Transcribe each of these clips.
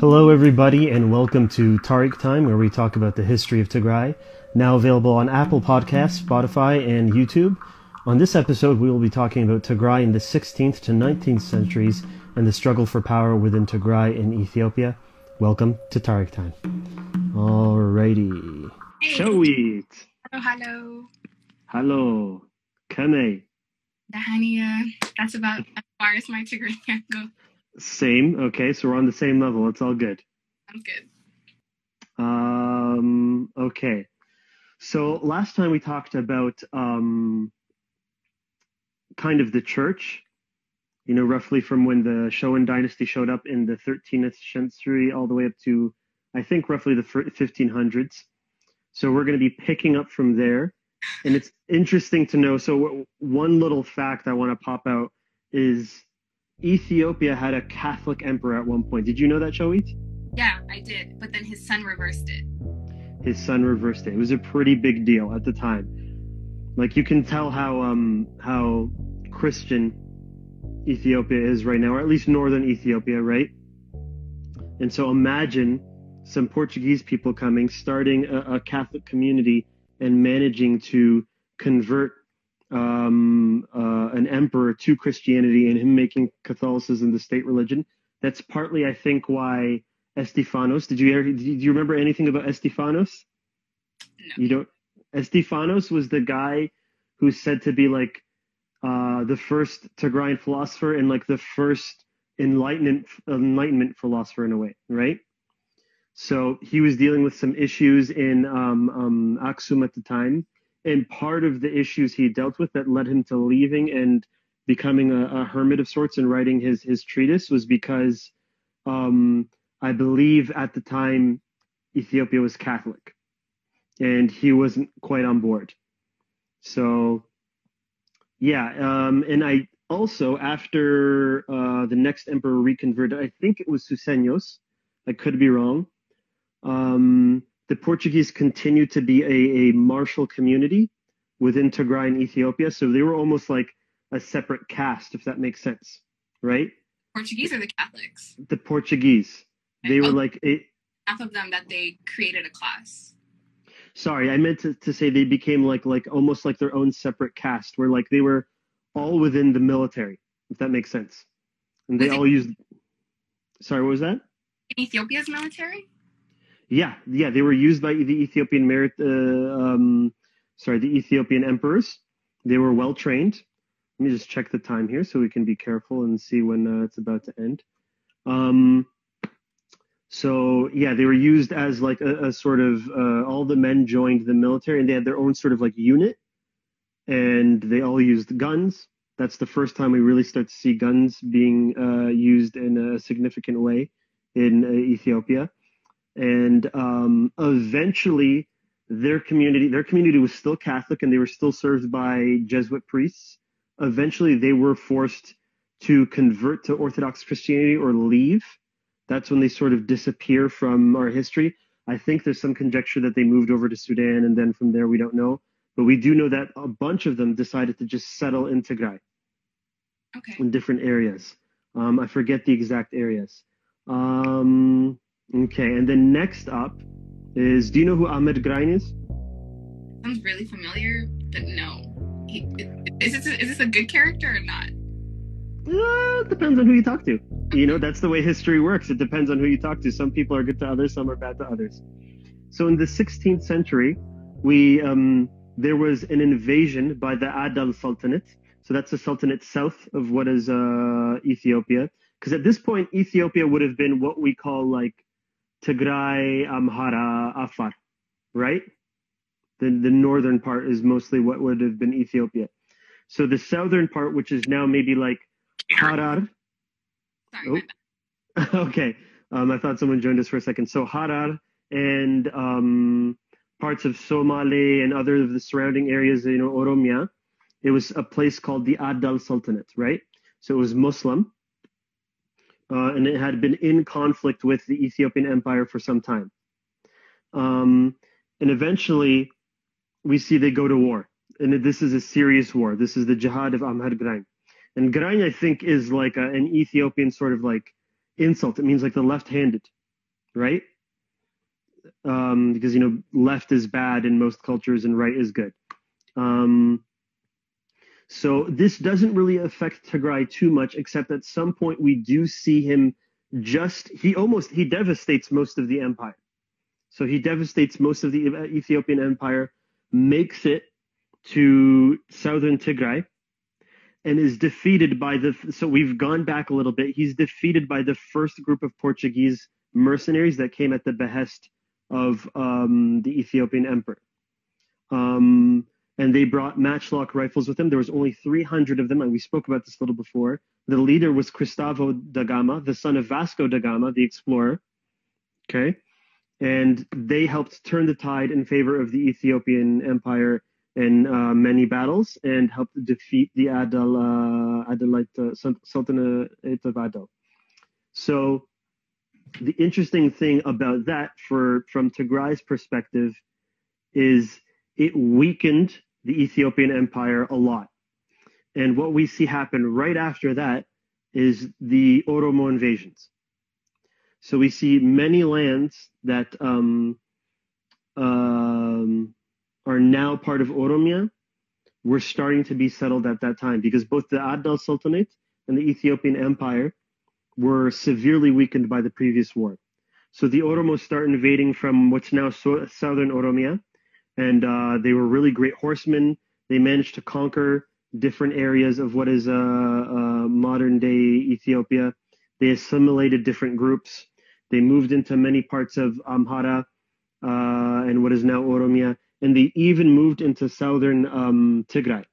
Hello, everybody, and welcome to Tariq Time, where we talk about the history of Tigray. Now available on Apple Podcasts, Spotify, and YouTube. On this episode, we will be talking about Tigray in the 16th to 19th centuries and the struggle for power within Tigray in Ethiopia. Welcome to Tariq Time. Alrighty. Hey. Showit. Hello, hello. Hello. Kame. Dahania. That's about as far as my Tigray can go. Same. Okay, so we're on the same level. It's all good. Sounds good. Um, okay. So last time we talked about um, kind of the church, you know, roughly from when the Showan dynasty showed up in the 13th century all the way up to, I think, roughly the 1500s. So we're going to be picking up from there. And it's interesting to know. So, w- one little fact I want to pop out is Ethiopia had a Catholic emperor at one point. Did you know that, Showit? Yeah, I did. But then his son reversed it. his son reversed it. It was a pretty big deal at the time. Like you can tell how um how Christian Ethiopia is right now, or at least northern Ethiopia, right? And so imagine some Portuguese people coming, starting a, a Catholic community, and managing to convert um, uh, an emperor to Christianity, and him making Catholicism the state religion. That's partly, I think, why Estefanos. Did you ever, do you remember anything about Estefanos? No. You don't. Estefanos was the guy who's said to be like uh, the first Tigrayan philosopher and like the first enlightenment enlightenment philosopher in a way, right? So he was dealing with some issues in um, um, Aksum at the time, and part of the issues he dealt with that led him to leaving and becoming a, a hermit of sorts and writing his his treatise was because um, I believe at the time Ethiopia was Catholic, and he wasn't quite on board. So, yeah, um, and I also after uh, the next emperor reconverted, I think it was Susenyos. I could be wrong. Um, the Portuguese continued to be a, a martial community within Tigray and Ethiopia, so they were almost like a separate caste, if that makes sense, right? Portuguese or the Catholics? The Portuguese, they were like a, Half of them that they created a class. sorry i meant to, to say they became like like almost like their own separate caste where like they were all within the military if that makes sense and they all used sorry what was that In Ethiopia's military? Yeah yeah they were used by the ethiopian merit uh, um sorry the ethiopian emperors. They were well trained let me just check the time here so we can be careful and see when uh, it's about to end. Um so yeah they were used as like a, a sort of uh, all the men joined the military and they had their own sort of like unit. And they all used guns. That's the first time we really start to see guns being uh, used in a significant way in uh, ethiopia and um, eventually their community their community was still catholic and they were still served by jesuit priests eventually they were forced to convert to orthodox christianity or leave that's when they sort of disappear from our history i think there's some conjecture that they moved over to sudan and then from there we don't know but we do know that a bunch of them decided to just settle in tigray Okay. in different areas. Um, I forget the exact areas. Um, okay, and then next up is do you know who Ahmed Grain is? Sounds really familiar, but no. He, is, this a, is this a good character or not? Uh, it depends on who you talk to. You know, that's the way history works. It depends on who you talk to. Some people are good to others, some are bad to others. So in the 16th century, we um, there was an invasion by the Adal Sultanate. So that's the sultanate south of what is uh, Ethiopia. Because at this point, Ethiopia would have been what we call like Tigray, Amhara, Afar, right? The, the northern part is mostly what would have been Ethiopia. So the southern part, which is now maybe like Harar. Sorry, Oh. okay. Um, I thought someone joined us for a second. So Harar and um, parts of Somali and other of the surrounding areas, you know, Oromia, it was a place called the Adal Sultanate, right? So it was Muslim. Uh, and it had been in conflict with the Ethiopian Empire for some time. Um, and eventually, we see they go to war. And this is a serious war. This is the Jihad of Ahmad Grain. And Grain, I think, is like a, an Ethiopian sort of like insult. It means like the left-handed, right? Um, because you know left is bad in most cultures and right is good. Um, so this doesn't really affect Tigray too much, except at some point we do see him just he almost he devastates most of the empire. So he devastates most of the Ethiopian empire, makes it to southern Tigray, and is defeated by the. So we've gone back a little bit. He's defeated by the first group of Portuguese mercenaries that came at the behest of um, the Ethiopian emperor. Um, and they brought matchlock rifles with them. There was only 300 of them, and we spoke about this a little before. The leader was Cristavo da Gama, the son of Vasco da Gama, the explorer. Okay, and they helped turn the tide in favor of the Ethiopian Empire in uh, many battles and helped defeat the Adal, uh, Sultanate of Adal. So the interesting thing about that, for from Tigray's perspective, is it weakened the Ethiopian empire a lot. And what we see happen right after that is the Oromo invasions. So we see many lands that um, um, are now part of Oromia were starting to be settled at that time because both the Adal Sultanate and the Ethiopian Empire were severely weakened by the previous war. So the Oromos start invading from what's now so- southern Oromia, and uh, they were really great horsemen. They managed to conquer different areas of what is uh, uh, modern day Ethiopia. They assimilated different groups. They moved into many parts of Amhara uh, and what is now Oromia, and they even moved into southern um, Tigray.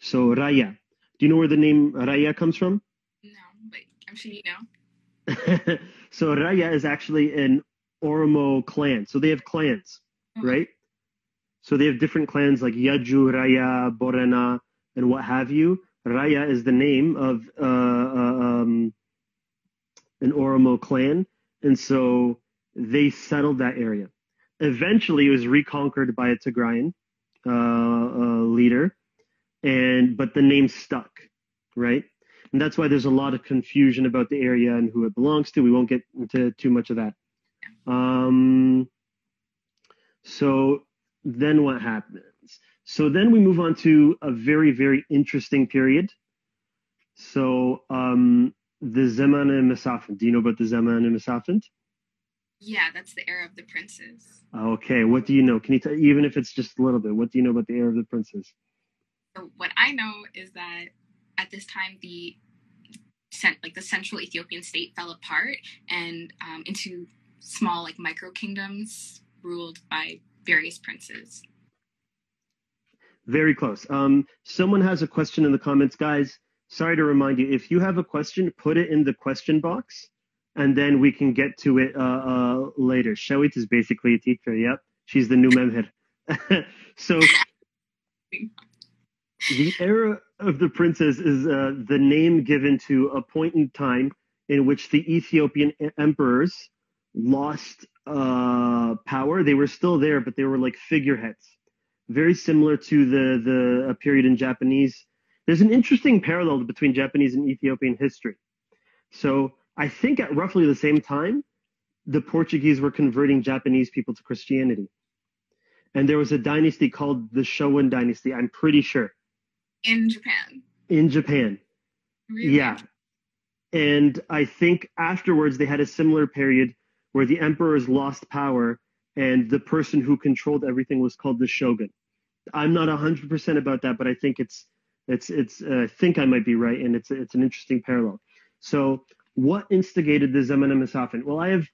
So Raya. Do you know where the name Raya comes from? No, but I'm sure you know. so Raya is actually an Oromo clan. So they have clans, okay. right? So they have different clans like Yeju, Raya, Borena, and what have you. Raya is the name of uh, uh, um, an Oromo clan, and so they settled that area. Eventually, it was reconquered by a Tigrayan uh, uh, leader, and but the name stuck, right? And that's why there's a lot of confusion about the area and who it belongs to. We won't get into too much of that. Um, so then what happens? So then we move on to a very, very interesting period. So um, the Zeman and Mesafint. Do you know about the Zeman and Mesafint? Yeah, that's the era of the princes. Okay, what do you know? Can you tell, even if it's just a little bit, what do you know about the era of the princes? So what I know is that at this time the like the central Ethiopian state fell apart and um, into small like micro kingdoms ruled by various princes. Very close. Um, someone has a question in the comments, guys. Sorry to remind you, if you have a question, put it in the question box, and then we can get to it uh, uh, later. Shawit is basically a teacher. Yep, she's the new memher. so the era of the princess is uh, the name given to a point in time in which the Ethiopian emperors lost uh, power. They were still there, but they were like figureheads, very similar to the the a period in Japanese. There's an interesting parallel between Japanese and Ethiopian history. So I think at roughly the same time, the Portuguese were converting Japanese people to Christianity. And there was a dynasty called the Shogun dynasty, I'm pretty sure. In Japan. In Japan. Really? Yeah. And I think afterwards they had a similar period where the emperors lost power and the person who controlled everything was called the shogun. I'm not 100% about that, but I think it's it's it's uh, I think I might be right, and it's it's an interesting parallel. So, what instigated the Zeman Mesafint? Well, I have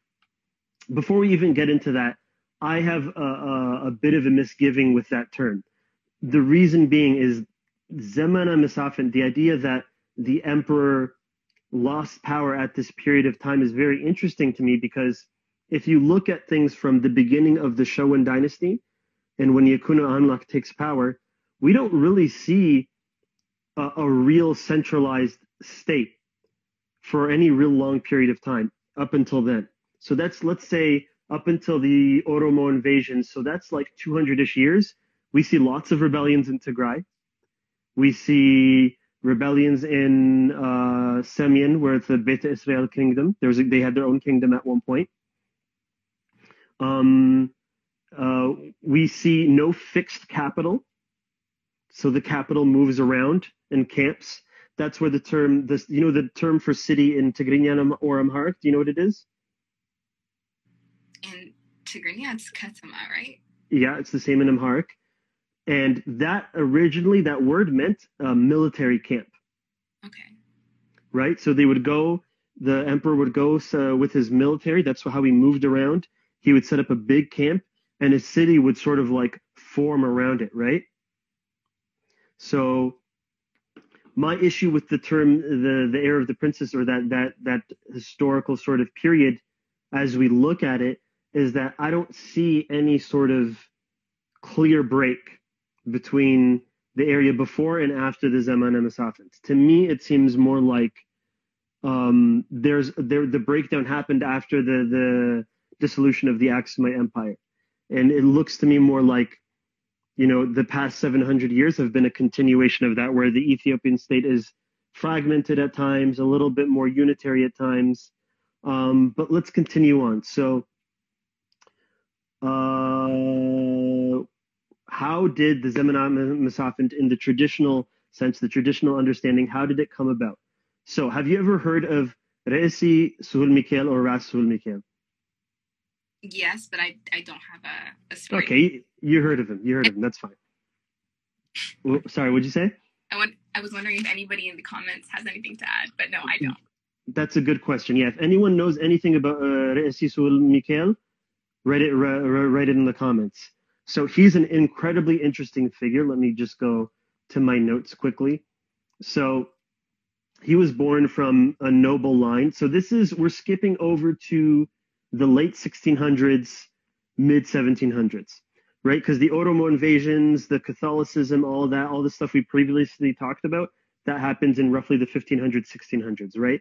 before we even get into that, I have a, a, a bit of a misgiving with that term. The reason being is Zeman Mesafint, the idea that the emperor lost power at this period of time is very interesting to me because if you look at things from the beginning of the Shogun dynasty and when Yekune Amlak takes power, we don't really see a, a real centralized state for any real long period of time up until then. So that's, let's say, up until the Oromo invasion. So that's like 200 ish years. We see lots of rebellions in Tigray. We see rebellions in uh, Semien, where it's the Beta Israel kingdom. There was a, they had their own kingdom at one point. Um, uh, we see no fixed capital, so the capital moves around and camps. That's where the term, this, you know, the term for city in Tigrinya or Amharic. Do you know what it is? In Tigrinya, it's Katama, right? Yeah, it's the same in Amharic. And that originally, that word meant a military camp. Okay. Right? So they would go, the emperor would go uh, with his military. That's how he moved around. He would set up a big camp and his city would sort of like form around it, right? So my issue with the term the the heir of the princess or that that that historical sort of period as we look at it is that I don't see any sort of clear break between the area before and after the Zaman Masafint. To me, it seems more like um, there's there the breakdown happened after the the dissolution of the Aksumite Empire, and it looks to me more like you know the past 700 years have been a continuation of that, where the Ethiopian state is fragmented at times, a little bit more unitary at times. Um, but let's continue on. So. Uh, how did the Zemanat Masafint, in the traditional sense, the traditional understanding, how did it come about? So, have you ever heard of Reisi Suhul Mikhail or Ras Suhul Mikhail? Yes, but I, I don't have a, a story. Okay, you heard of him. You heard of him. That's fine. Well, sorry, what'd you say? I, want, I was wondering if anybody in the comments has anything to add, but no, I don't. That's a good question. Yeah, if anyone knows anything about uh, Reisi Suhul Mikhail, write it, write it in the comments. So he's an incredibly interesting figure. Let me just go to my notes quickly. So he was born from a noble line. So this is, we're skipping over to the late 1600s, mid 1700s, right? Because the Oromo invasions, the Catholicism, all that, all the stuff we previously talked about, that happens in roughly the 1500s, 1600s, right?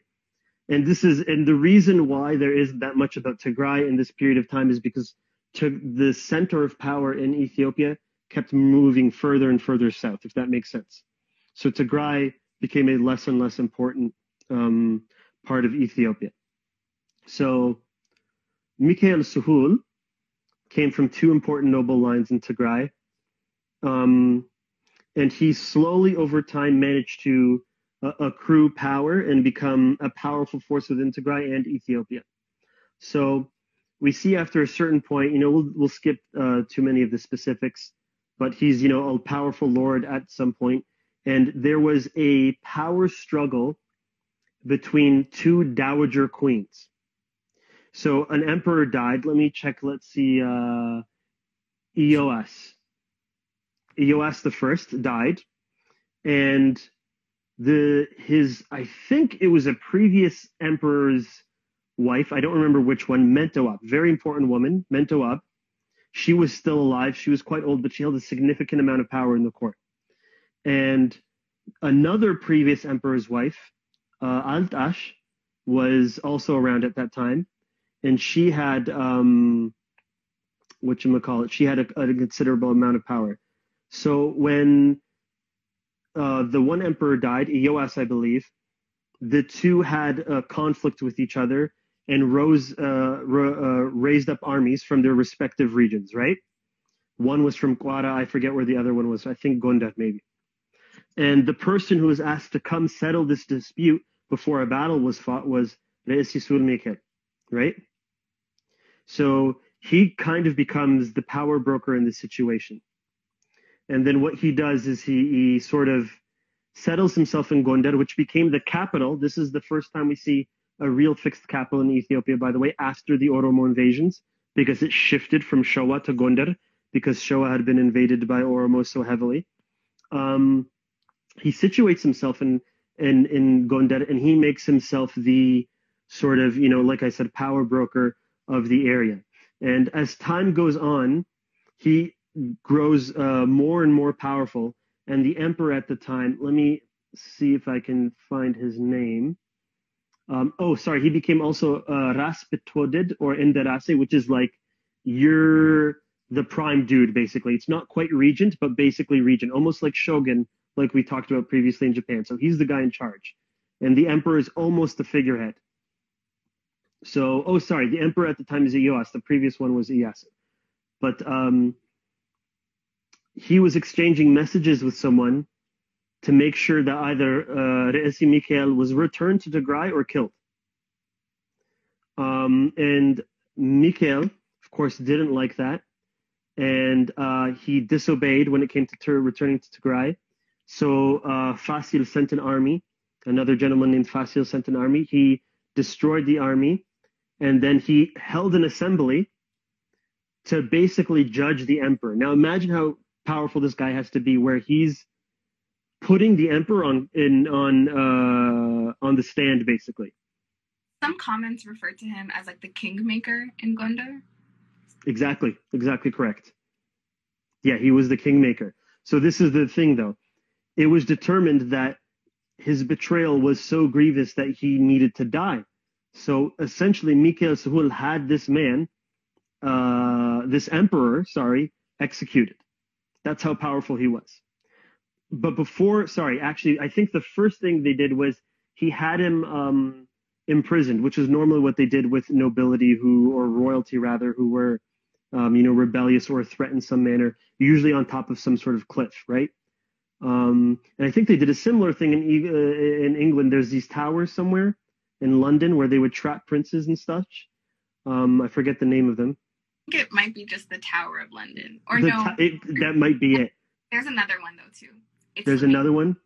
And this is, and the reason why there isn't that much about Tigray in this period of time is because to the center of power in Ethiopia kept moving further and further south, if that makes sense. So Tigray became a less and less important um, part of Ethiopia. So Mikhail Suhul came from two important noble lines in Tigray. Um, and he slowly over time managed to uh, accrue power and become a powerful force within Tigray and Ethiopia. So we see after a certain point, you know, we'll, we'll skip uh, too many of the specifics, but he's, you know, a powerful lord at some point. And there was a power struggle between two dowager queens. So an emperor died. Let me check. Let's see. Uh, Iyoas. Iyoas the first died, and the his I think it was a previous emperor's wife, I don't remember which one, Mentewab, very important woman, Mentewab. She was still alive. She was quite old, but she held a significant amount of power in the court. And another previous emperor's wife, uh, Altash, was also around at that time. And she had, um, what you call it, she had a, a, considerable amount of power. So when uh, the one emperor died, Iyoas, I believe, the two had a conflict with each other and rose, uh, uh, raised up armies from their respective regions, right? One was from Quara, I forget where the other one was, I think Gondar maybe. And the person who was asked to come settle this dispute before a battle was fought was Reisi Sulmike, right? So he kind of becomes the power broker in this situation. And then what he does is he, he sort of settles himself in Gondar, which became the capital. This is the first time we see a real fixed capital in Ethiopia, by the way, after the Oromo invasions, because it shifted from Showa to Gondar, because Showa had been invaded by Oromo so heavily. Um, he situates himself in, in, in Gondar and he makes himself the sort of, you know, like I said, power broker of the area. And as time goes on, he grows uh, more and more powerful. And the emperor at the time, let me see if I can find his name. Um, oh, sorry, he became also uh, Ras Bitwoded or Inderase, which is like you're the prime dude, basically. It's not quite regent, but basically regent, almost like shogun, like we talked about previously in Japan. So he's the guy in charge. And the emperor is almost the figurehead. So, oh, sorry, the emperor at the time is Iyoas. The previous one was Iyas. But um, he was exchanging messages with someone to make sure that either uh, Re'esi Mikhail was returned to Tigray or killed. Um, and Mikhail, of course, didn't like that. And uh, he disobeyed when it came to ter- returning to Tigray. So uh, Fasil sent an army. Another gentleman named Fasil sent an army. He destroyed the army. And then he held an assembly to basically judge the emperor. Now imagine how powerful this guy has to be, where he's putting the emperor on in on uh, on the stand, basically. Some comments refer to him as like the kingmaker in Gondar. Exactly, exactly correct. Yeah, he was the kingmaker. So this is the thing, though. It was determined that his betrayal was so grievous that he needed to die. So essentially, Mikhail Suhul had this man, uh, this emperor, sorry, executed. That's how powerful he was. But before, sorry, actually, I think the first thing they did was he had him um, imprisoned, which is normally what they did with nobility who, or royalty rather, who were, um, you know, rebellious or threatened some manner, usually on top of some sort of cliff, right? Um, and I think they did a similar thing in uh, in England. There's these towers somewhere in London where they would trap princes and such. Um, I forget the name of them. I think it might be just the Tower of London, or The no? ta- it, that might be it. there's another one though too. It's There's another one.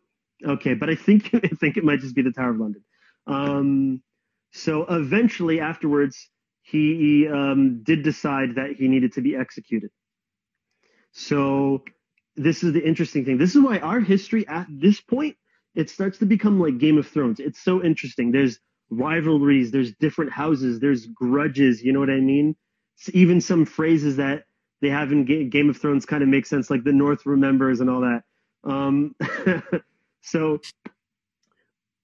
Okay, but I think I think it might just be the Tower of London. Um, so eventually, afterwards, he um, did decide that he needed to be executed. So this is the interesting thing. This is why our history at this point it starts to become like Game of Thrones. It's so interesting. There's rivalries. There's different houses. There's grudges. You know what I mean? S- even some phrases that they have in Ga- Game of Thrones kind of make sense, like the North remembers and all that. Um, so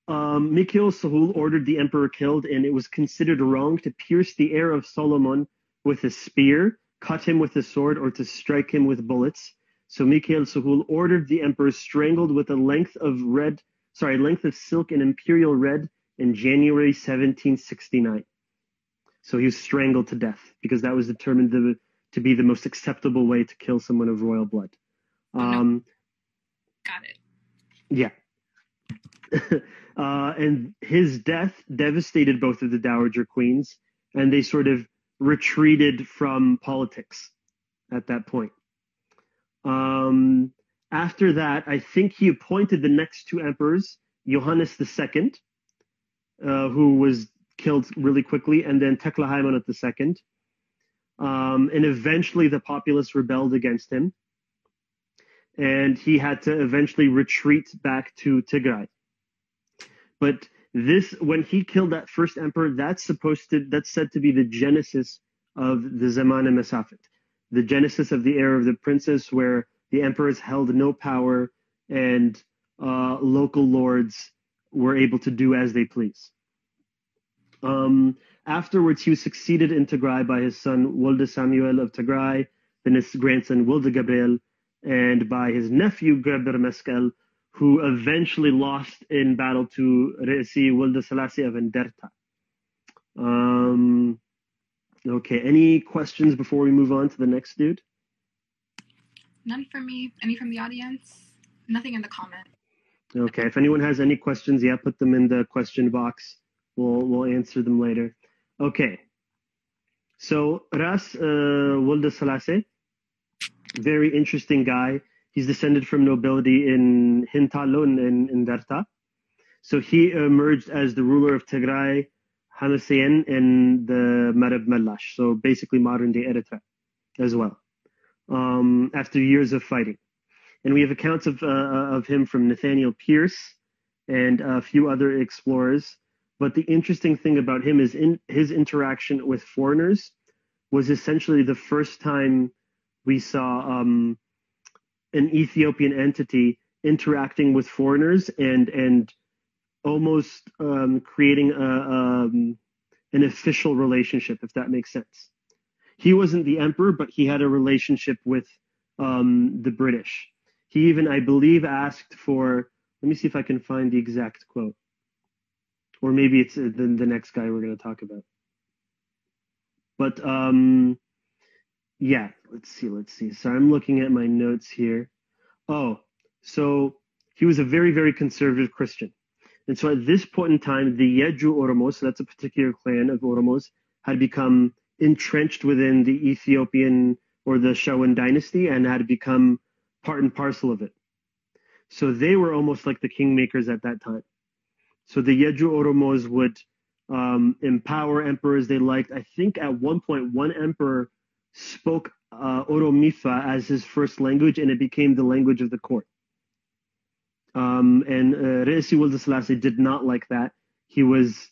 um, Mikhail Sahul ordered the emperor killed, and it was considered wrong to pierce the heir of Solomon with a spear, cut him with a sword, or to strike him with bullets. So Mikhail Sahul ordered the emperor strangled with a length of red, sorry, length of silk and imperial red in January 1769. So he was strangled to death because that was determined to, to be the most acceptable way to kill someone of royal blood. Um, Got it. yeah. uh, and his death devastated both of the Dowager Queens, and they sort of retreated from politics at that point. Um, after that, I think he appointed the next two emperors, Johannes II, uh, who was killed really quickly, and then Tekle Haimanot II. Um, and eventually the populace rebelled against him and he had to eventually retreat back to Tigray. But this, when he killed that first emperor, that's supposed to, that's said to be the genesis of the Zamana Mesafet, the genesis of the era of the princess, where the emperors held no power and uh, local lords were able to do as they please. Um, afterwards, he was succeeded in Tigray by his son Wolde Samuel of Tigray, then his grandson Wolde Gabriel, and by his nephew Gebre Meskel, who eventually lost in battle to Re'esi Wolde Selassie of Enderta. Um, okay, any questions before we move on to the next dude? None from me. Any from the audience? Nothing in the comment. Okay, if anyone has any questions, yeah, put them in the question box. We'll we'll answer them later. Okay. So Ras uh, Selassie, very interesting guy. He's descended from nobility in Hintalo in, in, in Darta. So he emerged as the ruler of Tigray, Hamasien, and the Mereb Melash. So basically modern day Eritrea as well. Um, after years of fighting and we have accounts of uh, of him from Nathaniel Pearce and a few other explorers. But the interesting thing about him is in his interaction with foreigners was essentially the first time we saw um, an Ethiopian entity interacting with foreigners and and almost um, creating a, um, an official relationship, if that makes sense. He wasn't the emperor, but he had a relationship with um, the British. He even, I believe, asked for. Let me see if I can find the exact quote, or maybe it's uh, the the next guy we're going to talk about. But um, yeah, let's see, let's see. So I'm looking at my notes here. Oh, so he was a very, very conservative Christian. And so at this point in time, the Yeju Oromos, so that's a particular clan of Oromos, had become entrenched within the Ethiopian or the Shawan dynasty and had become part and parcel of it. So they were almost like the kingmakers at that time. So the Yeju Oromos would um, empower emperors they liked. I think at one point, one emperor spoke uh, Oromifa as his first language, and it became the language of the court. Um, and uh, Reisi Wolde Selassie did not like that. He was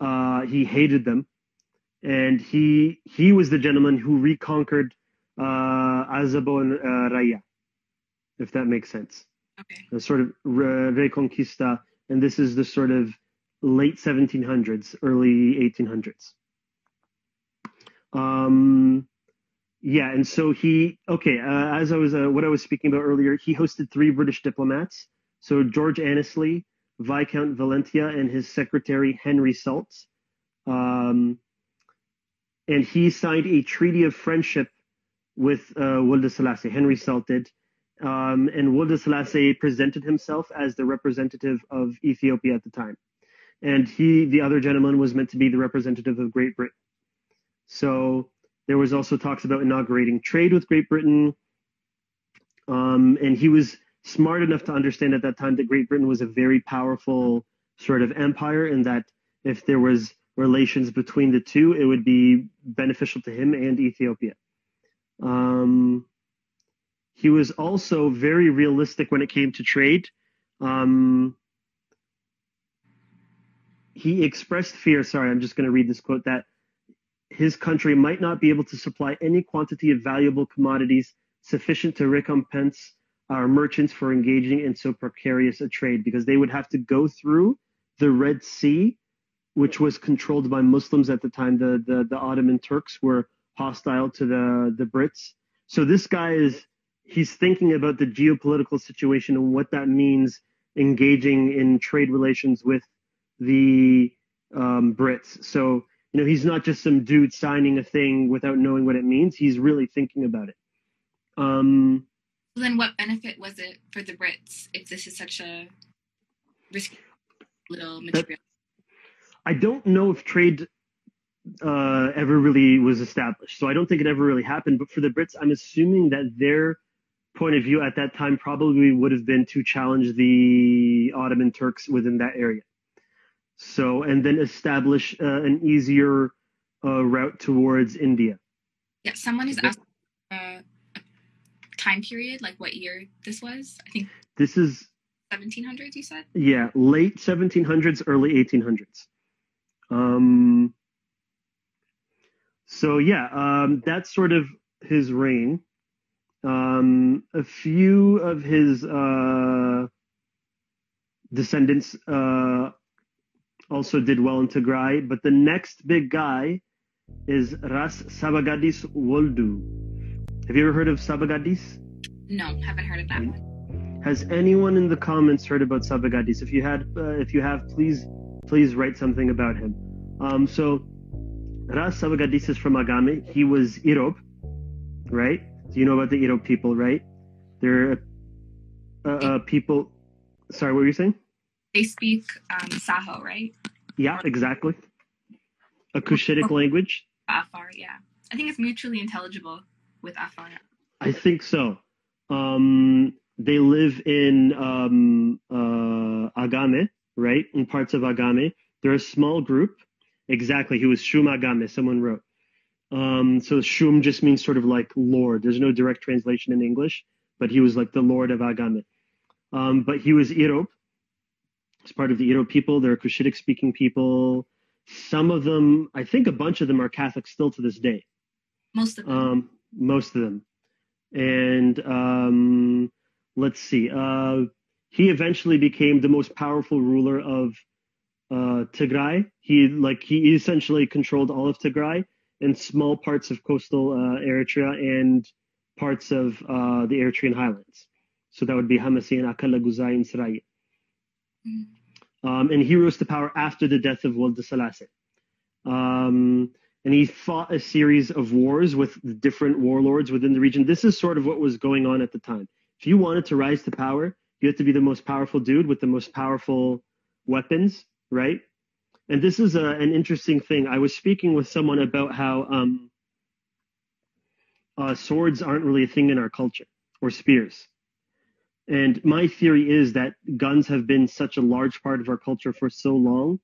uh, he hated them, and he he was the gentleman who reconquered uh, Azabo and uh, Raya, if that makes sense. Okay. A sort of re- reconquista, and this is the sort of late 1700s, early 1800s. Um, yeah, and so he okay. Uh, as I was uh, what I was speaking about earlier, he hosted three British diplomats. So George Annesley, Viscount Valentia, and his secretary Henry Salt. Um, and he signed a treaty of friendship with uh, Wolde Selassie. Henry Salt did. Um, and Wolde Selassie presented himself as the representative of Ethiopia at the time. And he, the other gentleman, was meant to be the representative of Great Britain. So there was also talks about inaugurating trade with Great Britain. Um, and he was smart enough to understand at that time that Great Britain was a very powerful sort of empire, and that if there was relations between the two, it would be beneficial to him and Ethiopia. Um, he was also very realistic when it came to trade. Um, he expressed fear. Sorry, I'm just going to read this quote that his country might not be able to supply any quantity of valuable commodities sufficient to recompense our merchants for engaging in so precarious a trade because they would have to go through the Red Sea, which was controlled by Muslims at the time. The, the, the Ottoman Turks were hostile to the, the Brits. So this guy is, he's thinking about the geopolitical situation and what that means engaging in trade relations with the um, Brits. So, you know, he's not just some dude signing a thing without knowing what it means. He's really thinking about it. Um, then what benefit was it for the Brits if this is such a risky little material? I don't know if trade uh, ever really was established. So I don't think it ever really happened. But for the Brits, I'm assuming that their point of view at that time probably would have been to challenge the Ottoman Turks within that area. So, and then establish uh, an easier uh, route towards India. Yeah, someone is asking uh, a time period, like what year this was. I think This is, 1700s. You said. yeah, late 1700s, early 1800s. Um, so yeah, um, that's sort of his reign. Um, a few of his uh, descendants uh, also did well in Tigray, but the next big guy is Ras Sabagadis Woldu. Have you ever heard of Sabagadis? No, haven't heard of that one. Has anyone in the comments heard about Sabagadis? If you had, uh, if you have, please, please write something about him. Um, so Ras Sabagadis is from Agame. He was Irob, right? So you know about the Irob people, right? They're uh, uh, people. Sorry, what were you saying? They speak um, Saho, right? Yeah, exactly. A Cushitic language. Afar, yeah. I think it's mutually intelligible with Afar. I think so. Um, they live in um, uh, Agame, right? In parts of Agame. They're a small group. Exactly. He was Shum Agame, someone wrote. Um, so Shum just means sort of like Lord. There's no direct translation in English, but he was like the Lord of Agame. Um, but he was Irob. He's part of the Irob people. They're Cushitic speaking people. Some of them, I think a bunch of them are Catholic still to this day. Most of them. Um, most of them. And um, let's see. Uh, he eventually became the most powerful ruler of uh, Tigray. He like he essentially controlled all of Tigray and small parts of coastal uh, Eritrea and parts of uh, the Eritrean highlands. So that would be Hamasien, Akala, Guzai, and Sarai. Um, and he rose to power after the death of Selassie. Um, and he fought a series of wars with different warlords within the region. This is sort of what was going on at the time. If you wanted to rise to power, you had to be the most powerful dude with the most powerful weapons, right? And this is a, an interesting thing. I was speaking with someone about how um, uh, swords aren't really a thing in our culture, or spears. And my theory is that guns have been such a large part of our culture for so long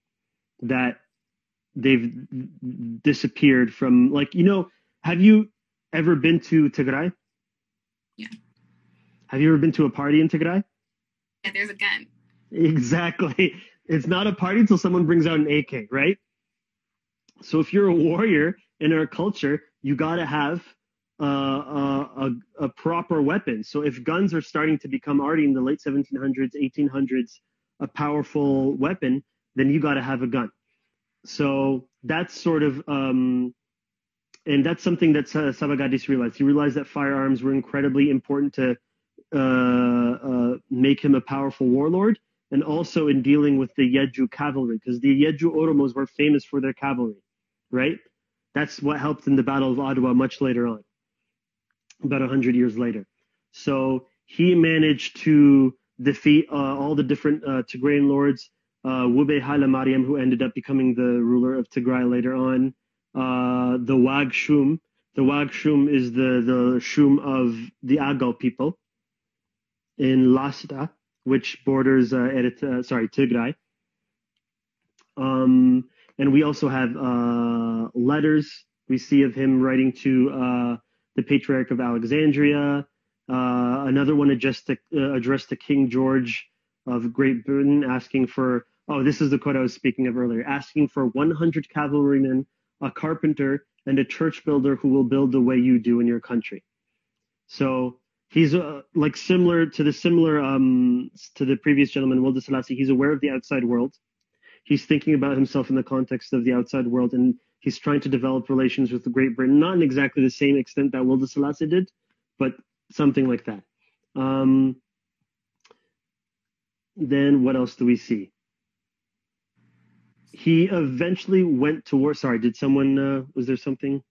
that they've disappeared from like you know have you ever been to Tigray? Yeah. Have you ever been to a party in Tigray? Yeah, there's a gun. Exactly. It's not a party until someone brings out an AK, right? So if you're a warrior in our culture, you got to have uh, a, a, a, proper weapon. So if guns are starting to become already in the late 1700s, 1800s, a powerful weapon, then you got to have a gun. So that's sort of, um, and that's something that Sabagadis realized. He realized that firearms were incredibly important to uh, uh, make him a powerful warlord, and also in dealing with the Yeju cavalry, because the Yeju Oromos were famous for their cavalry, right? That's what helped in the Battle of Adwa much later on, about 100 years later. So he managed to defeat uh, all the different uh, Tigrayan lords uh, Wube Haile Mariam, who ended up becoming the ruler of Tigray later on, uh, the Wag Shum. The Wag Shum is the, the Shum of the Agaw people in Lasta, which borders uh, Eritrea, sorry, Tigray. Um, and we also have uh, letters we see of him writing to uh, the Patriarch of Alexandria. Uh, another one addressed to, uh, addressed to King George of Great Britain, asking for, oh, this is the quote I was speaking of earlier, asking for 100 cavalrymen, a carpenter, and a church builder who will build the way you do in your country. So he's uh, like similar to the similar um, to the previous gentleman, Wolde Selassie. He's aware of the outside world. He's thinking about himself in the context of the outside world, and he's trying to develop relations with Great Britain, not in exactly the same extent that Wolde Selassie did, but something like that. Um, then what else do we see? He eventually went to war. Sorry, did someone? Uh, was there something?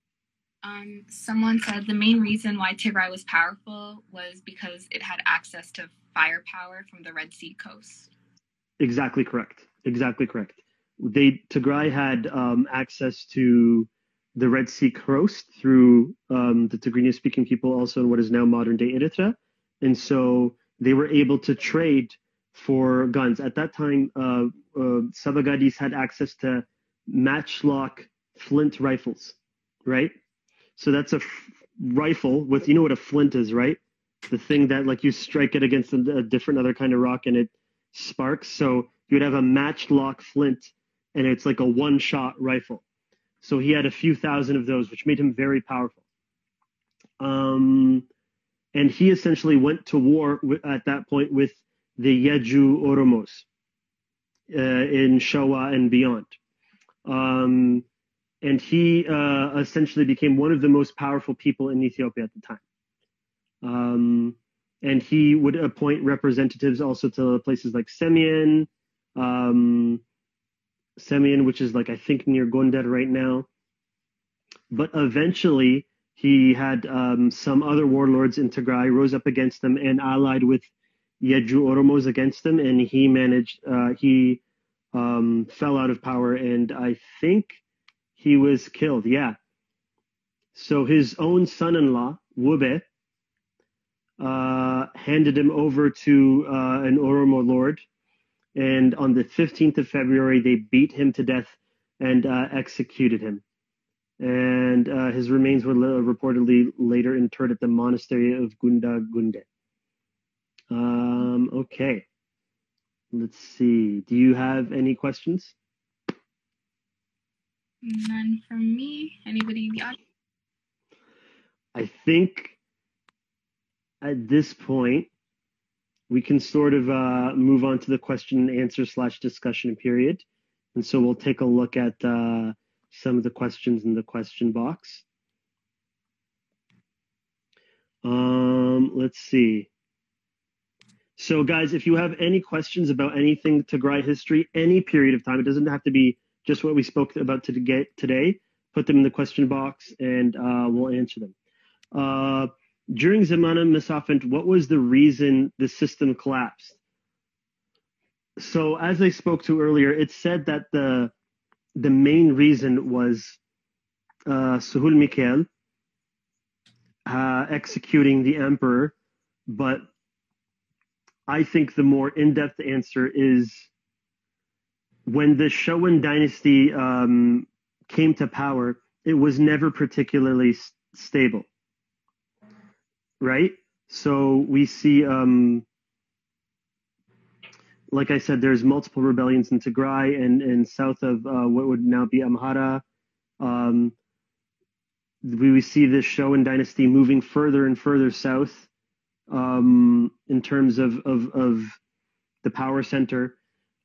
Um, someone said the main reason why Tigray was powerful was because it had access to firepower from the Red Sea coast. Exactly correct. Exactly correct. They Tigray had um, access to the Red Sea coast through um, the Tigrinya-speaking people, also in what is now modern-day Eritrea, and so they were able to trade for guns. At that time, uh, uh, Sabagadis had access to matchlock flint rifles, right? So that's a rifle with, you know what a flint is, right? The thing that like you strike it against a, a different other kind of rock and it sparks. So you'd have a matchlock flint and it's like a one shot rifle. So he had a few thousand of those, which made him very powerful. Um, and he essentially went to war w- at that point with the Yeju Oromos uh, in Showa and beyond. Um, and he uh, essentially became one of the most powerful people in Ethiopia at the time. Um, and he would appoint representatives also to places like Semien, um, Semien, which is like I think near Gondar right now. But eventually, he had um, some other warlords in Tigray rose up against them and allied with Yeju Oromos against them, and he managed. Uh, he um, fell out of power, and I think he was killed. Yeah. So his own son-in-law, Wube, uh, handed him over to uh, an Oromo lord, and on the 15th of February, they beat him to death and uh, executed him. And uh, his remains were reportedly later interred at the monastery of Gunda Gunde. Um, okay. Let's see. Do you have any questions? None from me. Anybody in the audience? I think at this point we can sort of uh, move on to the question and answer slash discussion period. And so we'll take a look at uh, some of the questions in the question box. Um, let's see. So, guys, if you have any questions about anything Tigray history, any period of time, it doesn't have to be just what we spoke about to get today. put them in the question box and uh, we'll answer them. During Zamana Masafint, what was the reason the system collapsed? So, as I spoke to earlier, it said that the the main reason was uh, Suhul Mikhail uh, executing the emperor, but I think the more in-depth answer is when the Showan dynasty um, came to power, it was never particularly stable, right? So we see, um, like I said, there's multiple rebellions in Tigray and, and south of uh, what would now be Amhara. Um, we see this Showan dynasty moving further and further south um, in terms of, of, of the power center.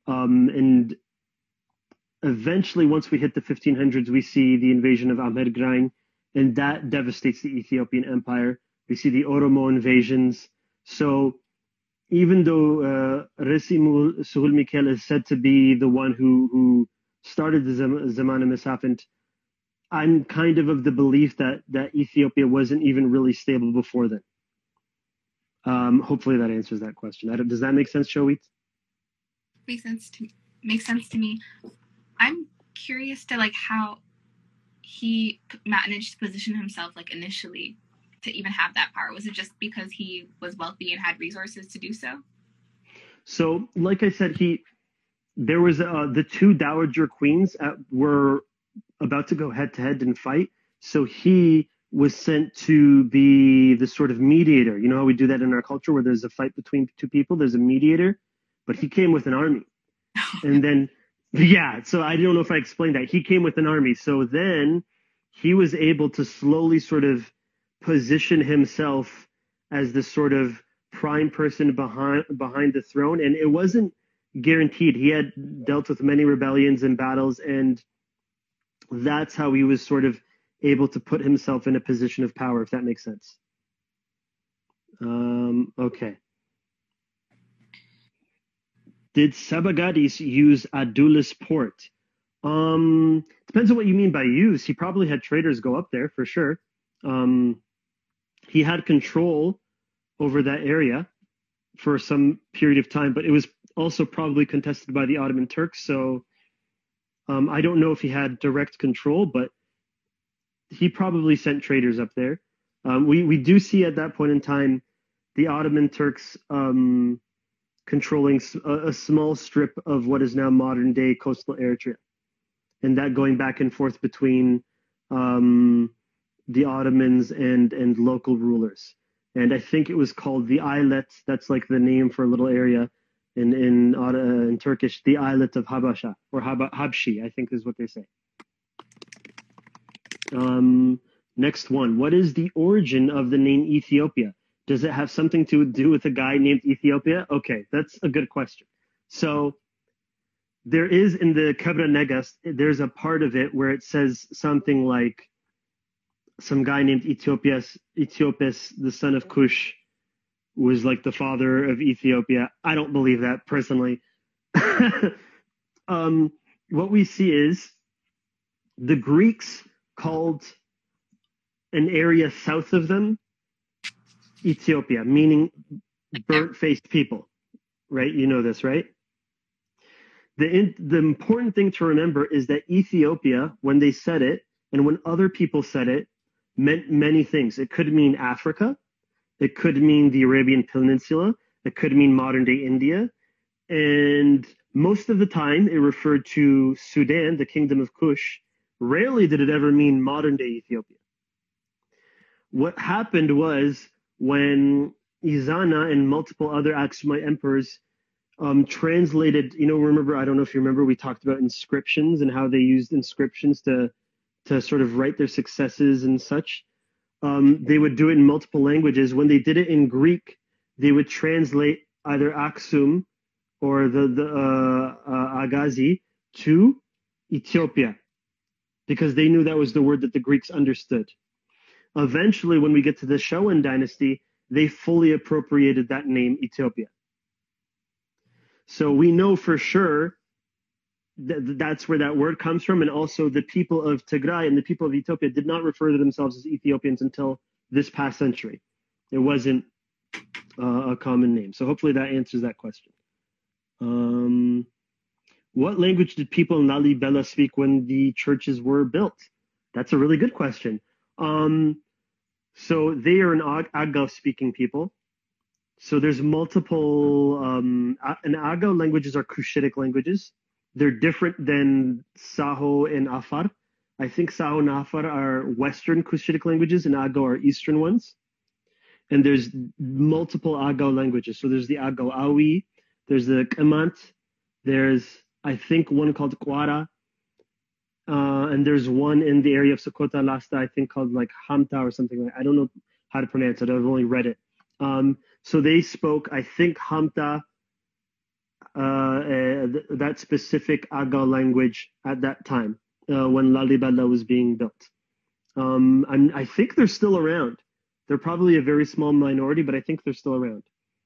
Um, and eventually, once we hit the 1500s, we see the invasion of Ahmed Gragn, and that devastates the Ethiopian Empire. We see the Oromo invasions. So even though uh, Resi Suhul Mikhail is said to be the one who, who started the Zaman Misafint, I'm kind of of the belief that, that Ethiopia wasn't even really stable before then. Um, hopefully that answers that question. Does that make sense, Showit? Makes sense to me. makes sense to me. I'm curious to like how he managed to position himself like initially to even have that power. Was it just because he was wealthy and had resources to do so? So, like I said, he there was uh, the two dowager queens at, were about to go head to head and fight. So he was sent to be the sort of mediator. You know how we do that in our culture where there's a fight between two people, there's a mediator, but he came with an army. and then, yeah, so I don't know if I explained that. He came with an army. So then he was able to slowly sort of position himself as the sort of prime person behind behind the throne and it wasn't guaranteed he had dealt with many rebellions and battles and that's how he was sort of able to put himself in a position of power, if that makes sense. Um, okay. Did Sabagadis use Adulis port? Um, depends on what you mean by use. He probably had traders go up there for sure. Um, he had control over that area for some period of time, but it was also probably contested by the Ottoman Turks. So um, I don't know if he had direct control, but he probably sent traders up there. Um, we we do see at that point in time the Ottoman Turks um, controlling a, a, small strip of what is now modern day coastal Eritrea, and that going back and forth between um, the Ottomans and and local rulers. And I think it was called the Eyalet. That's like the name for a little area in in uh, in Turkish, the Eyalet of Habasha or Hab- Habshi, I think is what they say. Um, next one. What is the origin of the name Ethiopia? Does it have something to do with a guy named Ethiopia? Okay, that's a good question. So there is in the Kebra Nagast, there's a part of it where it says something like some guy named Ethiopias, Ethiopias, the son of Cush, was like the father of Ethiopia. I don't believe that personally. um, what we see is the Greeks called an area south of them Ethiopia, meaning burnt faced people, right? You know this, right? The, in, the important thing to remember is that Ethiopia, when they said it, and when other people said it, meant many things. It could mean Africa, it could mean the Arabian Peninsula, it could mean modern day India, and most of the time it referred to Sudan, the kingdom of Kush, Rarely did it ever mean modern day Ethiopia. What happened was when Ezana and multiple other Aksumite emperors um, translated, you know, remember, I don't know if you remember, we talked about inscriptions and how they used inscriptions to, to sort of write their successes and such. Um, they would do it in multiple languages. When they did it in Greek, they would translate either Aksum or the, the uh, uh, Agazi to Ethiopia because they knew that was the word that the Greeks understood. Eventually, when we get to the Showan dynasty, they fully appropriated that name Ethiopia. So we know for sure th- that's where that word comes from. And also, the people of Tigray and the people of Ethiopia did not refer to themselves as Ethiopians until this past century. It wasn't uh, a common name. So hopefully that answers that question. Um, what language did people in Lalibela speak when the churches were built? That's a really good question. Um, so they are an Agaw speaking people. So there's multiple, um, and Agaw languages are Cushitic languages. They're different than Saho and Afar. I think Saho and Afar are Western Cushitic languages and Agaw are Eastern ones. And there's multiple Agaw languages. So there's the Agaw Awi, there's the Kamant, there's, I think, one called Kwara, uh, and there's one in the area of Sokota Lasta, I think called like Hamta or something like I don't know how to pronounce it. I've only read it. Um, so they spoke, I think, Hamta, th- that specific Agaw language at that time uh, when Lalibela was being built. Um, i think they're still around. They're probably a very small minority, but I think they're still around.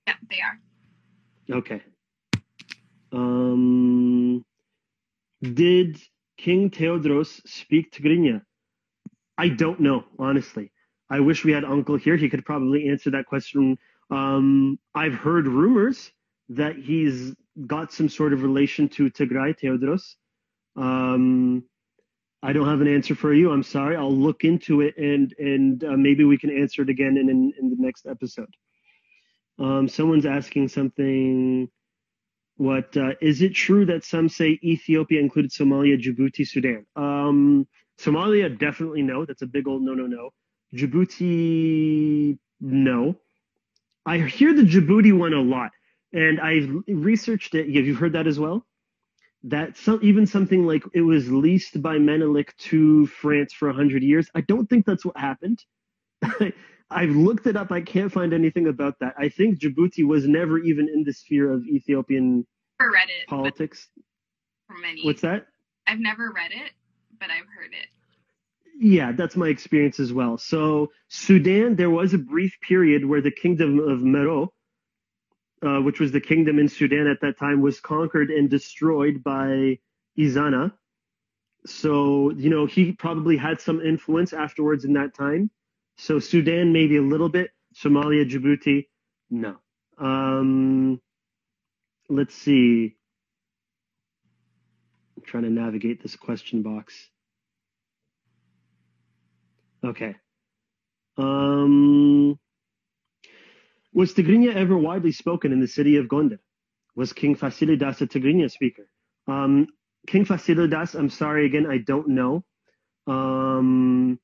Yeah, they are. Okay. Um, did King Theodros speak Tigrinya? I don't know, honestly. I wish we had Uncle here. He could probably answer that question. Um, I've heard rumors that he's got some sort of relation to Tigray, Theodros. Um, I don't have an answer for you. I'm sorry. I'll look into it and and uh, maybe we can answer it again in in, in the next episode. Um, someone's asking something. What uh, is it true that some say Ethiopia included Somalia, Djibouti, Sudan? Um, Somalia, definitely no. That's a big old no, no, no. Djibouti, no. I hear the Djibouti one a lot, and I've researched it. Have you heard that as well? That some, even something like it was leased by Menelik to France for 100 years. I don't think that's what happened. I've looked it up. I can't find anything about that. I think Djibouti was never even in the sphere of Ethiopian it, politics. For many. What's that? I've never read it, but I've heard it. Yeah, that's my experience as well. So Sudan, there was a brief period where the kingdom of Meroe, uh, which was the kingdom in Sudan at that time, was conquered and destroyed by Ezana. So, you know, he probably had some influence afterwards in that time. So Sudan, maybe a little bit. Somalia, Djibouti, no. Um, let's see. I'm trying to navigate this question box. Okay. Um, was Tigrinya ever widely spoken in the city of Gondar? Was King Fasilidas a Tigrinya speaker? Um, King Fasilidas, I'm sorry again, I don't know. Um,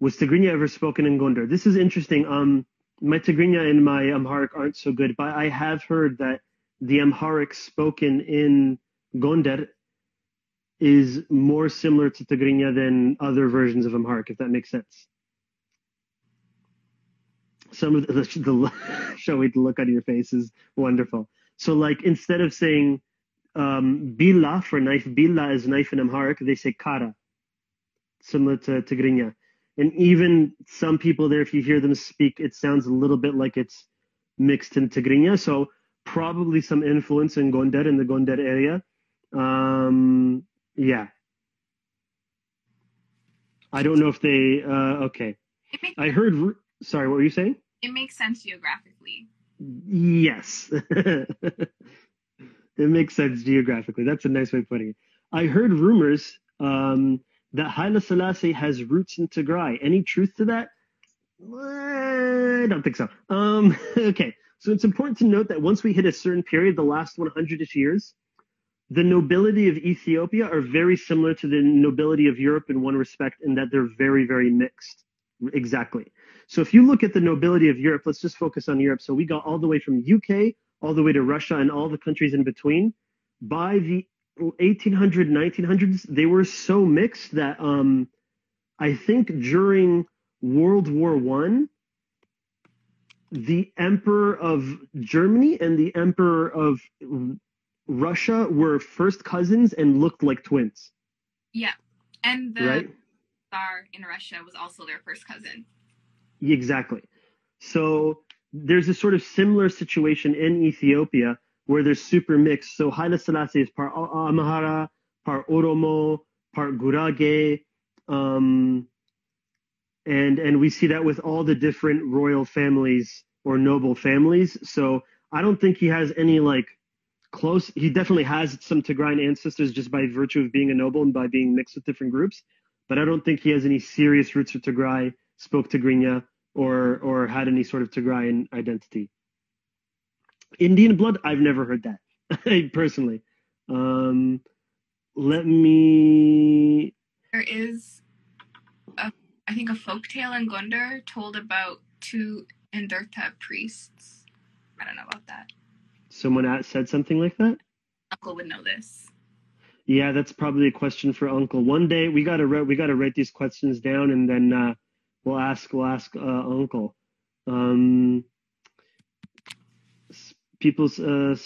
was Tigrinya ever spoken in Gondar? This is interesting. Um, my Tigrinya and my Amharic aren't so good, but I have heard that the Amharic spoken in Gondar is more similar to Tigrinya than other versions of Amharic, if that makes sense. Some of the, the, the showing the look on your face is wonderful. So, like, instead of saying um, bila for knife, bila is knife in Amharic, they say kara, similar to Tigrinya. And even some people there, if you hear them speak, it sounds a little bit like it's mixed in Tigrinya. So, probably some influence in Gondar, in the Gondar area. Um, yeah. I don't know if they. Uh, okay. I heard. Sorry, what were you saying? It makes sense geographically. Yes. it makes sense geographically. That's a nice way of putting it. I heard rumors um, that Haile Selassie has roots in Tigray. Any truth to that? I don't think so. Um, okay, so it's important to note that once we hit a certain period, the last 100ish years, the nobility of Ethiopia are very similar to the nobility of Europe in one respect, in that they're very, very mixed. Exactly. So if you look at the nobility of Europe, let's just focus on Europe. So we got all the way from UK all the way to Russia and all the countries in between. By the 1800, 1900s, they were so mixed that um, I think during World War One, the Emperor of Germany and the Emperor of Russia were first cousins and looked like twins. Yeah. And the right? Tsar in Russia was also their first cousin. Exactly. So there's a sort of similar situation in Ethiopia where they're super mixed. So Haile Selassie is part Amhara, part Oromo, part Gurage, um, and and we see that with all the different royal families or noble families. So I don't think he has any like close. He definitely has some Tigrayan ancestors just by virtue of being a noble and by being mixed with different groups. But I don't think he has any serious roots of Tigray, spoke Tigrinya, or or had any sort of Tigrayan identity. Indian blood, I've never heard that personally. Um, let me. There is, a, I think, a folk tale in Gondar told about two Enderta priests. I don't know about that. Someone said something like that. Uncle would know this. Yeah, that's probably a question for Uncle. One day we gotta write we gotta write these questions down, and then uh, we'll ask we'll ask uh, Uncle. Um, people's uh,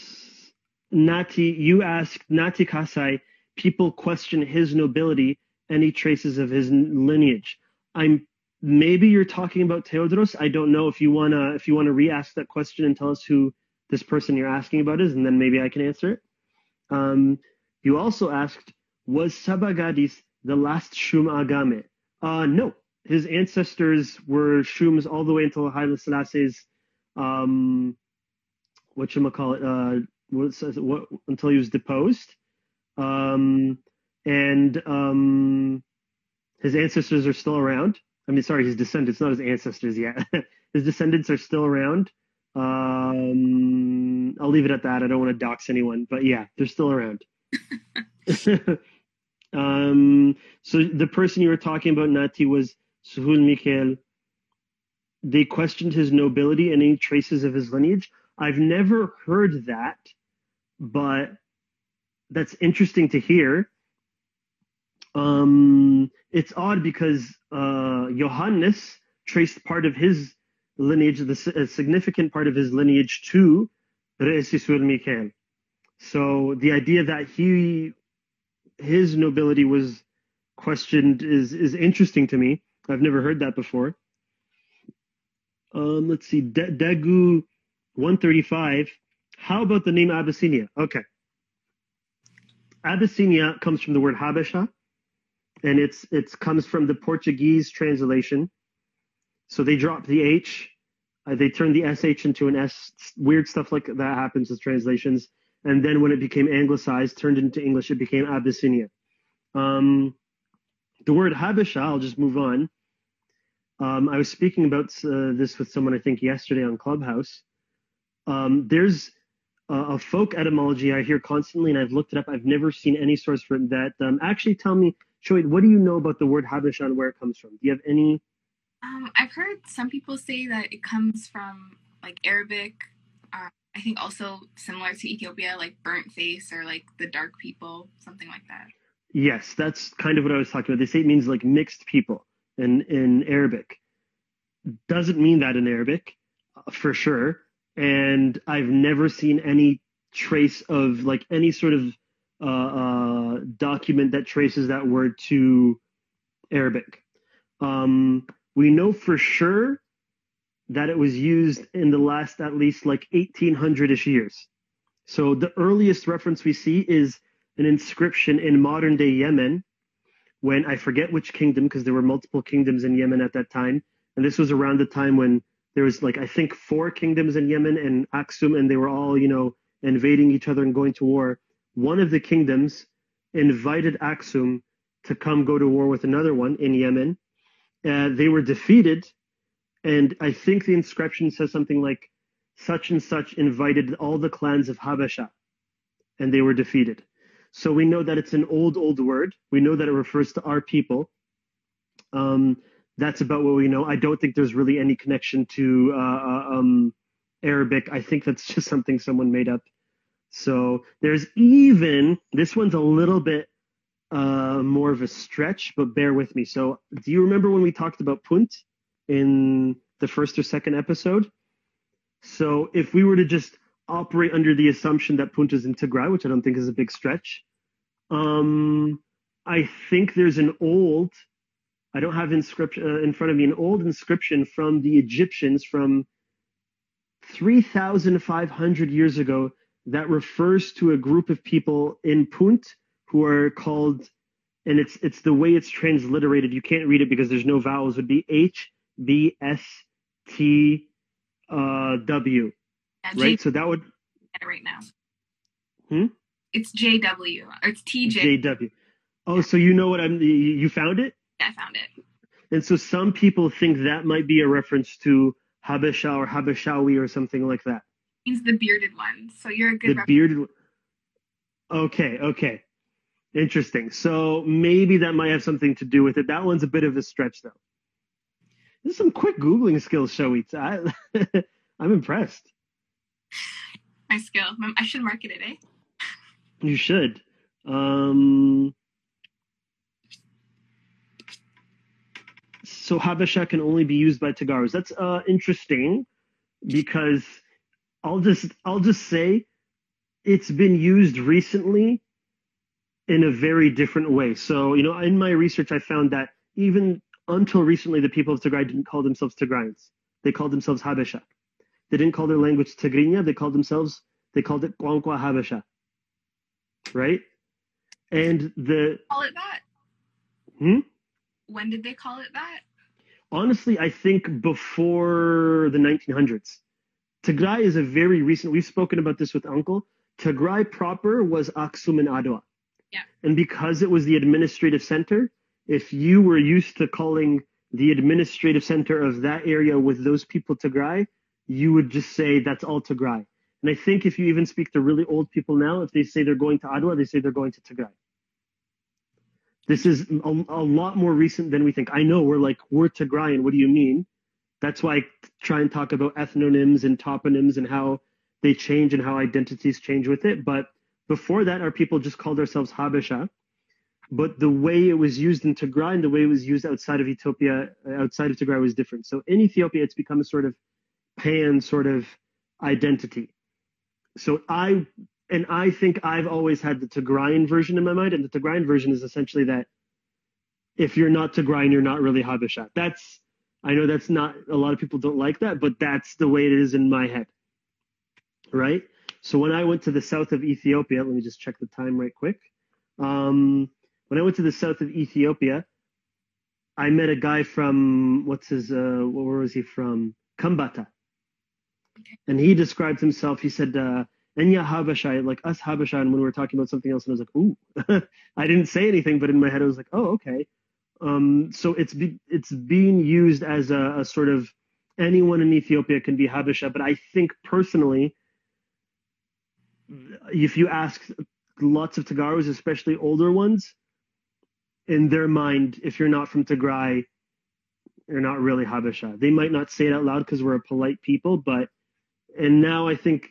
Nati, you asked Nati Kasai. People question his nobility, any traces of his lineage. I'm maybe you're talking about Theodros. I don't know if you wanna if you wanna re-ask that question and tell us who this person you're asking about is, and then maybe I can answer it. Um, you also asked, was Sabagadis the last Shum Agame? Uh, no, his ancestors were Shums all the way until Haile Selassie's, um, what you call it, uh, what, what, until he was deposed. Um, and um, his ancestors are still around. I mean, sorry, his descendants, not his ancestors yet. his descendants are still around. Um, I'll leave it at that. I don't want to dox anyone, but yeah, they're still around. um, so the person you were talking about, Nati, was Suhul Mikhail. They questioned his nobility and any traces of his lineage. I've never heard that, but that's interesting to hear. Um, it's odd because uh, Yohannes traced part of his lineage, the, a significant part of his lineage to Re'esisul Mikhail. So the idea that he, his nobility was questioned is, is interesting to me. I've never heard that before. Um, let's see, De- Degu 135. How about the name Abyssinia? Okay. Abyssinia comes from the word Habesha, and it's it's comes from the Portuguese translation. So they dropped the H, uh, they turned the SH into an S. Weird stuff like that happens with translations. And then when it became anglicized, turned into English, it became Abyssinia. Um, the word Habesha, I'll just move on. Um, I was speaking about uh, this with someone I think yesterday on Clubhouse. Um, there's a, a, folk etymology I hear constantly, and I've looked it up. I've never seen any source for it that um, actually tell me, Shoaib, what do you know about the word Habesha and where it comes from? Do you have any? Um, I've heard some people say that it comes from like Arabic. Uh, I think also similar to Ethiopia, like burnt face or like the dark people, something like that. Yes, that's kind of what I was talking about. They say it means like mixed people in in Arabic. Doesn't mean that in Arabic, uh, for sure. And I've never seen any trace of like any sort of uh, uh, document that traces that word to Arabic. Um, we know for sure that it was used in the last at least like 1800ish years. So the earliest reference we see is an inscription in modern day Yemen when I forget which kingdom because there were multiple kingdoms in Yemen at that time. And this was around the time when there was like I think four kingdoms in Yemen and Aksum and they were all, you know, invading each other and going to war. One of the kingdoms invited Aksum to come go to war with another one in Yemen. Uh, they were defeated, and I think the inscription says something like, "Such and such invited all the clans of Habasha, and they were defeated." So we know that it's an old, old word. We know that it refers to our people. Um, that's about what we know. I don't think there's really any connection to uh, uh um, Arabic. I think that's just something someone made up. So there's even this one's a little bit uh, more of a stretch, but bear with me. So do you remember when we talked about Punt in the first or second episode? So if we were to just operate under the assumption that Punt is in Tigray, which I don't think is a big stretch, um, I think there's an old, I don't have inscription uh, in front of me, an old inscription from the Egyptians from 3,500 years ago that refers to a group of people in Punt who are called, and it's it's the way it's transliterated. You can't read it because there's no vowels. Would be H B S T uh, W, Yeah, right? J- So that would right now. Hmm? It's JW or it's TJ. J W. Oh, so you know what I'm? You found it, I found it. and so some people think that might be a reference to Habesha or Habeshawi or something like that. It means the bearded one. So you're a good the rep- bearded. Okay, okay, interesting. So maybe that might have something to do with it. That one's a bit of a stretch, though. There's some quick googling skills, Shoei. I, I'm impressed. my skill. I should market it, eh? You should. Um, so Habesha can only be used by Tagaros. That's uh, interesting because I'll just I'll just say it's been used recently in a very different way. So you know, in my research, I found that even until recently, the people of Tigray didn't call themselves Tigrayans. They called themselves Habesha. They didn't call their language Tigrinya. They called themselves they called it Kwankwa Habesha. Right? And the Call it that. hmm? When did they call it that? honestly, I think before the 1900s. Tigray is a very recent. We've spoken about this with Uncle. Tigray proper was Aksum and Adwa. Yeah. And because it was the administrative center, if you were used to calling the administrative center of that area with those people Tigray, you would just say that's all Tigray. And I think if you even speak to really old people now, if they say they're going to Adwa, they say they're going to Tigray. This is a, a lot more recent than we think. I know we're like, we're Tigrayan. What do you mean? That's why I try and talk about ethnonyms and toponyms and how they change and how identities change with it. But before that, our people just called ourselves Habesha. But the way it was used in Tigray and the way it was used outside of Ethiopia, uh, outside of Tigray was different. So in Ethiopia, it's become a sort of pan sort of identity. So I and I think I've always had the Tigrayan version in my mind, and the Tigrayan version is essentially that if you're not Tigrayan, you're not really Habesha. That's I know that's not a lot of people don't like that, but that's the way it is in my head. Right? So when I went to the south of Ethiopia, let me just check the time right quick. Um, when I went to the south of Ethiopia, I met a guy from what's his uh, where was he from? Kambata. And he described himself. He said, uh, "Enya like us Habashai." And when we were talking about something else, and I was like, "Ooh," I didn't say anything, but in my head I was like, "Oh, okay." Um, so it's be, it's being used as a, a sort of anyone in Ethiopia can be Habasha, but I think personally, if you ask lots of Tagaros, especially older ones, in their mind, if you're not from Tigray, you're not really Habasha. They might not say it out loud because we're a polite people, but and now I think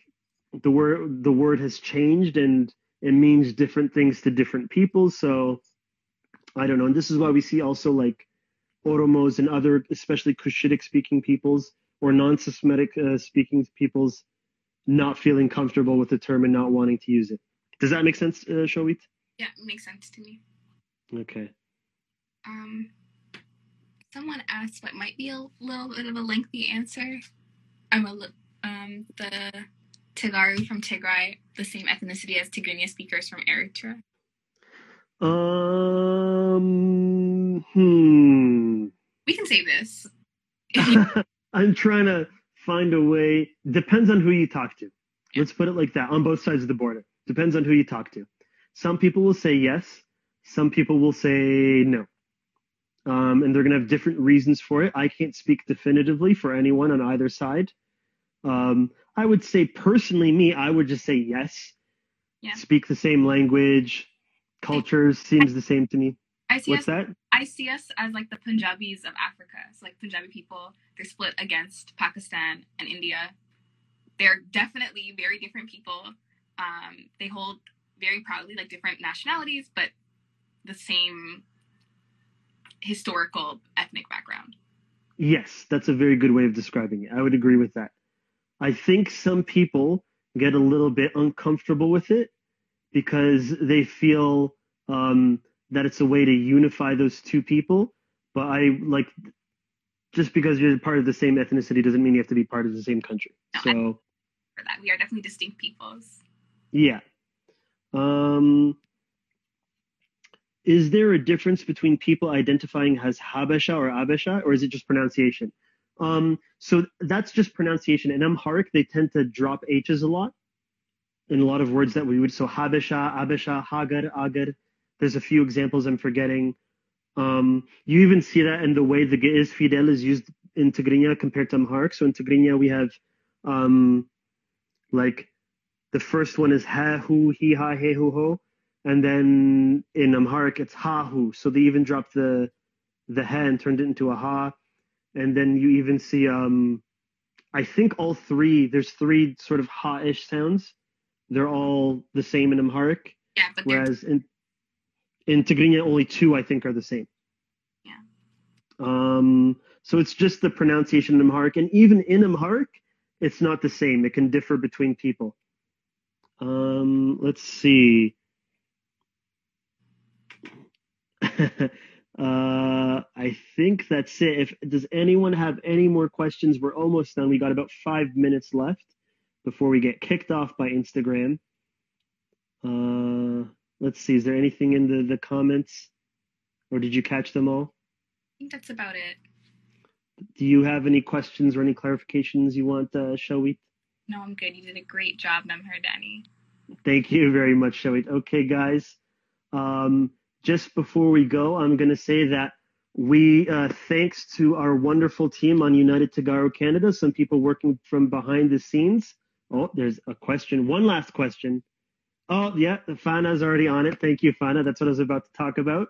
the word the word has changed and it means different things to different people. So I don't know. And this is why we see also like Oromos and other, especially Cushitic speaking peoples or non-Semitic uh, speaking peoples, not feeling comfortable with the term and not wanting to use it. Does that make sense, uh, Showit? Yeah, it makes sense to me. Okay. Um, someone asked what might be a little bit of a lengthy answer. I'm a li- um the Tigaru from Tigray, the same ethnicity as Tigrinya speakers from Eritrea. Um. Hmm. We can say this. I'm trying to find a way. Depends on who you talk to. Let's put it like that. On both sides of the border, depends on who you talk to. Some people will say yes. Some people will say no. Um, and they're going to have different reasons for it. I can't speak definitively for anyone on either side. Um, I would say personally, me, I would just say yes. Yeah. Speak the same language. Culture seems the same to me. I see What's us, that? I see us as like the Punjabis of Africa. So like Punjabi people, they're split against Pakistan and India. They're definitely very different people. Um, they hold very proudly like different nationalities, but the same historical ethnic background. Yes, that's a very good way of describing it. I would agree with that. I think some people get a little bit uncomfortable with it because they feel um, that it's a way to unify those two people. But I like just because you're part of the same ethnicity doesn't mean you have to be part of the same country. No, So For that, we are definitely distinct peoples. yeah. Um, is there a difference between people identifying as Habesha or Abesha, or is it just pronunciation? Um, so that's just pronunciation. In Amharic, they tend to drop H's a lot in a lot of words that we would. So Habesha, Abesha, Hagar, Agar. There's a few examples I'm forgetting. Um, you even see that in the way the Ge'ez Fidel is used in Tigrinya compared to Amharic. So in Tigrinya, we have um, like the first one is ha, hu, hi, ha, he, hu, ho. And then in Amharic, it's ha, hu. So they even dropped the the ha and turned it into a ha. And then you even see, um, I think all three, there's three sort of ha-ish sounds. They're all the same in Amharic. Yeah, but whereas in in Tigrinya, only two I think are the same. Yeah. Um, so it's just the pronunciation in Amharic, and even in Amharic, it's not the same. It can differ between people. Um, let's see. uh, I think that's it. If does anyone have any more questions? We're almost done. We got about five minutes left before we get kicked off by Instagram. Uh, let's see. Is there anything in the the comments, or did you catch them all? I think that's about it. Do you have any questions or any clarifications you want, uh, Shawit? No, I'm good. You did a great job, Namhar Danny. Thank you very much, Shawit. Okay, guys. Um, just before we go, I'm going to say that we, uh, thanks to our wonderful team on United Tagaro Canada, some people working from behind the scenes. Oh, there's a question. One last question. Oh, yeah, Fana's already on it. Thank you, Fana. That's what I was about to talk about.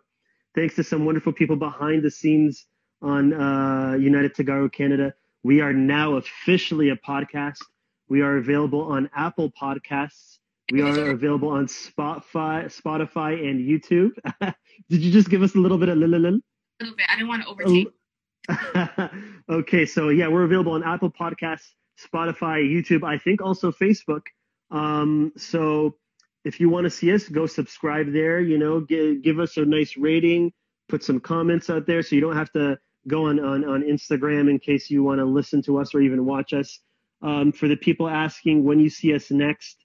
Thanks to some wonderful people behind the scenes on uh, United Tagaro Canada. We are now officially a podcast. We are available on Apple Podcasts. We are available on Spotify, Spotify and YouTube. Did you just give us a little bit of lil? A little bit. I didn't want to overtake. okay, so yeah, we're available on Apple Podcasts, Spotify, YouTube. I think also Facebook. Um, so if you want to see us, go subscribe there. You know, give, give us a nice rating, put some comments out there, so you don't have to go on, on, on Instagram in case you want to listen to us or even watch us. Um, for the people asking when you see us next,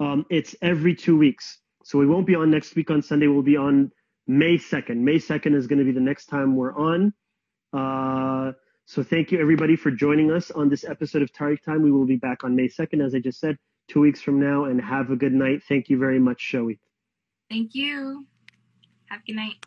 um, it's every two weeks. So we won't be on next week on Sunday. We'll be on May 2nd. May 2nd is going to be the next time we're on. Uh, so thank you everybody for joining us on this episode of Tariq Time. We will be back on May 2nd, as I just said, two weeks from now. And have a good night. Thank you very much, Shoei. Thank you. Have a good night.